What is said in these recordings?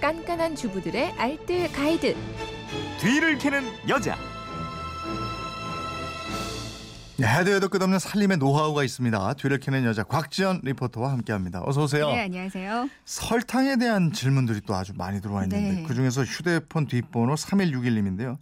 깐깐한 주부들의 알뜰 가이드. 뒤를 캐는 여자. 네, 해도 해도 끝없는 살림의 노하우가 있습니다. 뒤를 캐는 여자 곽지연 리포터와 함께합니다. 어서 오세요. 네, 안녕하세요. 설탕에 대한 질문들이 또 아주 많이 들어와 있는데 네. 그중에서 휴대폰 뒷번호 3161님인데요.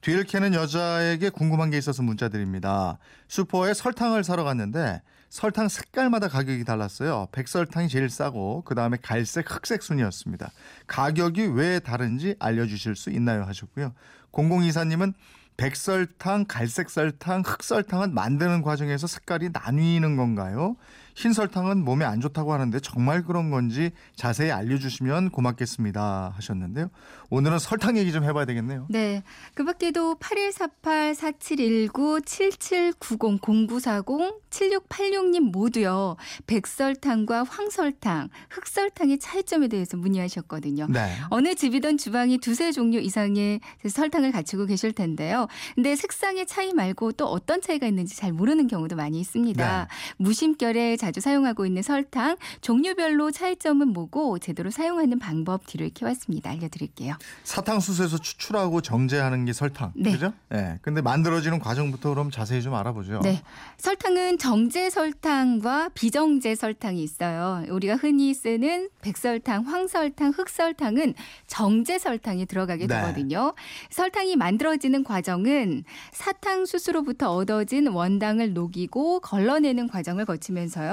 뒤를 캐는 여자에게 궁금한 게 있어서 문자 드립니다. 슈퍼에 설탕을 사러 갔는데 설탕 색깔마다 가격이 달랐어요. 백설탕이 제일 싸고 그 다음에 갈색, 흑색 순이었습니다. 가격이 왜 다른지 알려주실 수 있나요? 하셨고요. 0024님은 백설탕, 갈색설탕, 흑설탕은 만드는 과정에서 색깔이 나뉘는 건가요? 흰설탕은 몸에 안 좋다고 하는데 정말 그런 건지 자세히 알려주시면 고맙겠습니다 하셨는데요. 오늘은 설탕 얘기 좀 해봐야 되겠네요. 네. 그 밖에도 8148-4719-7790-0940-7686님 모두요. 백설탕과 황설탕, 흑설탕의 차이점에 대해서 문의하셨거든요. 네. 어느 집이든 주방이 두세 종류 이상의 설탕을 갖추고 계실 텐데요. 근데 색상의 차이 말고 또 어떤 차이가 있는지 잘 모르는 경우도 많이 있습니다. 무심결에 자주 사용하고 있는 설탕, 종류별로 차이점은 뭐고 제대로 사용하는 방법 뒤를 캐왔습니다. 알려드릴게요. 사탕수수에서 추출하고 정제하는 게 설탕. 네. 그죠? 네. 근데 만들어지는 과정부터 그럼 자세히 좀 알아보죠. 네. 설탕은 정제 설탕과 비정제 설탕이 있어요. 우리가 흔히 쓰는 백설탕, 황설탕, 흑설탕은 정제 설탕이 들어가게 네. 되거든요. 설탕이 만들어지는 과정은 사탕수수로부터 얻어진 원당을 녹이고 걸러내는 과정을 거치면서요.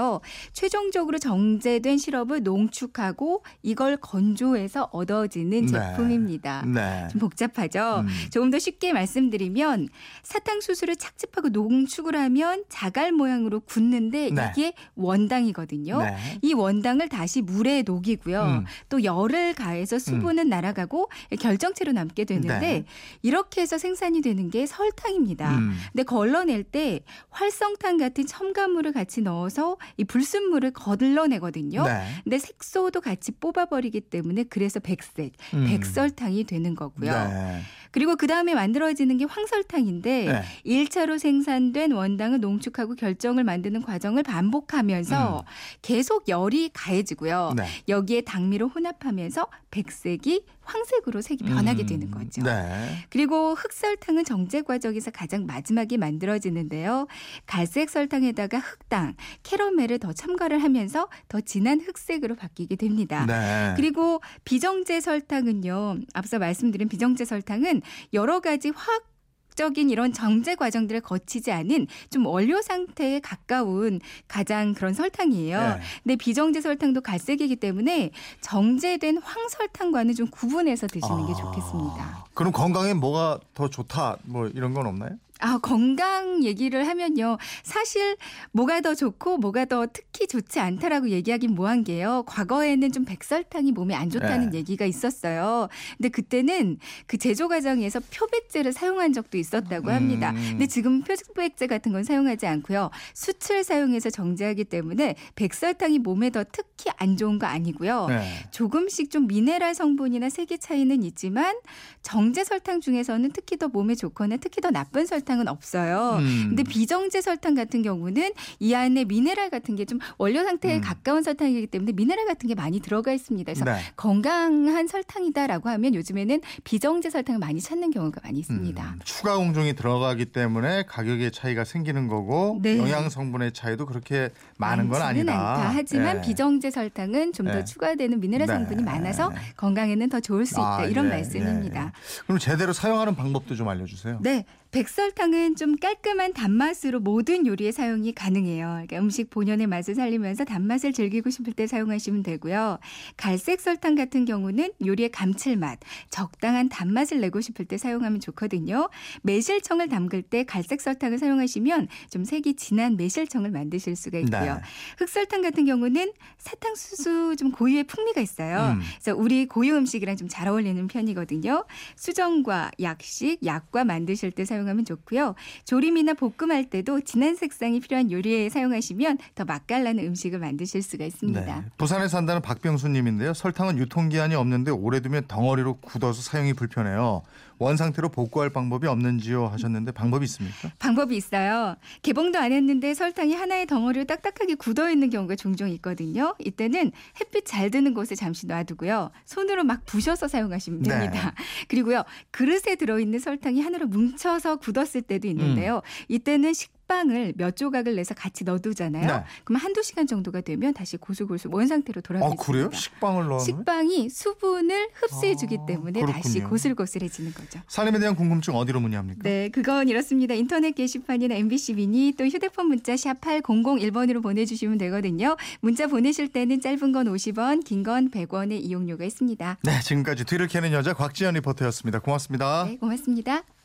최종적으로 정제된 시럽을 농축하고 이걸 건조해서 얻어지는 네. 제품입니다. 네. 좀 복잡하죠. 음. 조금 더 쉽게 말씀드리면 사탕수수를 착즙하고 농축을 하면 자갈 모양으로 굳는데 네. 이게 원당이거든요. 네. 이 원당을 다시 물에 녹이고요. 음. 또 열을 가해서 수분은 날아가고 결정체로 남게 되는데 네. 이렇게 해서 생산이 되는 게 설탕입니다. 음. 근데 걸러낼 때 활성탄 같은 첨가물을 같이 넣어서 이 불순물을 거들러내거든요. 네. 근데 색소도 같이 뽑아버리기 때문에 그래서 백색, 음. 백설탕이 되는 거고요. 네. 그리고 그 다음에 만들어지는 게 황설탕인데 네. 일 1차로 생산된 원당을 농축하고 결정을 만드는 과정을 반복하면서 계속 열이 가해지고요. 음. 네. 여기에 당미를 혼합하면서 백색이 황색으로 색이 변하게 음. 되는 거죠. 네. 그리고 흑설탕은 정제 과정에서 가장 마지막에 만들어지는데요. 갈색 설탕에다가 흑당, 캐러멜을 더 첨가를 하면서 더 진한 흑색으로 바뀌게 됩니다. 네. 그리고 비정제 설탕은요. 앞서 말씀드린 비정제 설탕은 여러 가지 화학 적인 이런 정제 과정들을 거치지 않은 좀 원료 상태에 가까운 가장 그런 설탕이에요. 네. 근데 비정제 설탕도 갈색이기 때문에 정제된 황설탕과는 좀 구분해서 드시는 게 아, 좋겠습니다. 그럼 건강에 뭐가 더 좋다 뭐 이런 건 없나요? 아, 건강 얘기를 하면요. 사실 뭐가 더 좋고 뭐가 더 특히 좋지 않다라고 얘기하긴 뭐한 게요. 과거에는 좀 백설탕이 몸에 안 좋다는 네. 얘기가 있었어요. 근데 그때는 그 제조 과정에서 표백제를 사용한 적도 있었다고 합니다. 음. 근데 지금 표백제 같은 건 사용하지 않고요. 수치를 사용해서 정제하기 때문에 백설탕이 몸에 더 특히 안 좋은 거 아니고요. 네. 조금씩 좀 미네랄 성분이나 색의 차이는 있지만 정제 설탕 중에서는 특히 더 몸에 좋거나 특히 더 나쁜 설탕 은 없어요. 음. 근데 비정제 설탕 같은 경우는 이 안에 미네랄 같은 게 좀 원료 상태에 음. 가까운 설탕이기 때문에 미네랄 같은 게 많이 들어가 있습니다. 그래서 네. 건강한 설탕이다라고 하면 요즘에는 비정제 설탕을 많이 찾는 경우가 많이 있습니다. 음, 추가 공정이 들어가기 때문에 가격의 차이가 생기는 거고 네. 영양 성분의 차이도 그렇게 많은 건 아니다. 않다. 하지만 예. 비정제 설탕은 좀더 네. 추가되는 미네랄 네. 성분이 많아서 건강에는 더 좋을 수 있다. 아, 이런 예, 말씀입니다. 예. 그럼 제대로 사용하는 방법도 좀 알려주세요. 네. 백설탕은 좀 깔끔한 단맛으로 모든 요리에 사용이 가능해요. 그러니까 음식 본연의 맛을 살리면서 단맛을 즐기고 싶을 때 사용하시면 되고요. 갈색 설탕 같은 경우는 요리의 감칠맛, 적당한 단맛을 내고 싶을 때 사용하면 좋거든요. 매실청을 담글 때 갈색 설탕을 사용하시면 좀 색이 진한 매실청을 만드실 수가 있고요. 네. 흑설탕 같은 경우는 사탕수수 좀 고유의 풍미가 있어요. 음. 그래서 우리 고유 음식이랑 좀 잘 어울리는 편이거든요. 수정과 약식, 약과 만드실 때 사용 사용하면 좋고요. 조림이나 볶음할 때도 진한 색상이 필요한 요리에 사용하시면 더 맛깔나는 음식을 만드실 수가 있습니다. 네. 부산에 산다는 박병수님인데요. 설탕은 유통기한이 없는데 오래 두면 덩어리로 굳어서 사용이 불편해요. 원 상태로 복구할 방법이 없는지요 하셨는데 방법이 있습니까? 방법이 있어요. 개봉도 안 했는데 설탕이 하나의 덩어리로 딱딱하게 굳어 있는 경우가 종종 있거든요. 이때는 햇빛 잘 드는 곳에 잠시 놔두고요. 손으로 막 부셔서 사용하시면 네. 됩니다. 그리고요. 그릇에 들어있는 설탕이 하나로 뭉쳐서 굳었을 때도 있는데요. 음. 이때는 식 빵을 몇 조각을 내서 같이 넣어두잖아요. 네. 그럼 한두 시간 정도가 되면 다시 고슬고슬 원 상태로 아 돌아가겠습니다. 그래요? 식빵을 넣으면? 식빵이 수분을 흡수해주기 아, 때문에 다시 그렇군요. 고슬고슬해지는 거죠. 살림에 대한 궁금증 어디로 문의합니까? 네, 그건 이렇습니다. 인터넷 게시판이나 MBC 미니 또 휴대폰 문자 샵 8001번으로 보내주시면 되거든요. 문자 보내실 때는 짧은 건 50원, 긴 건 100원의 이용료가 있습니다. 네, 지금까지 뒤를 캐는 여자 곽지연 리포터였습니다. 고맙습니다. 네, 고맙습니다.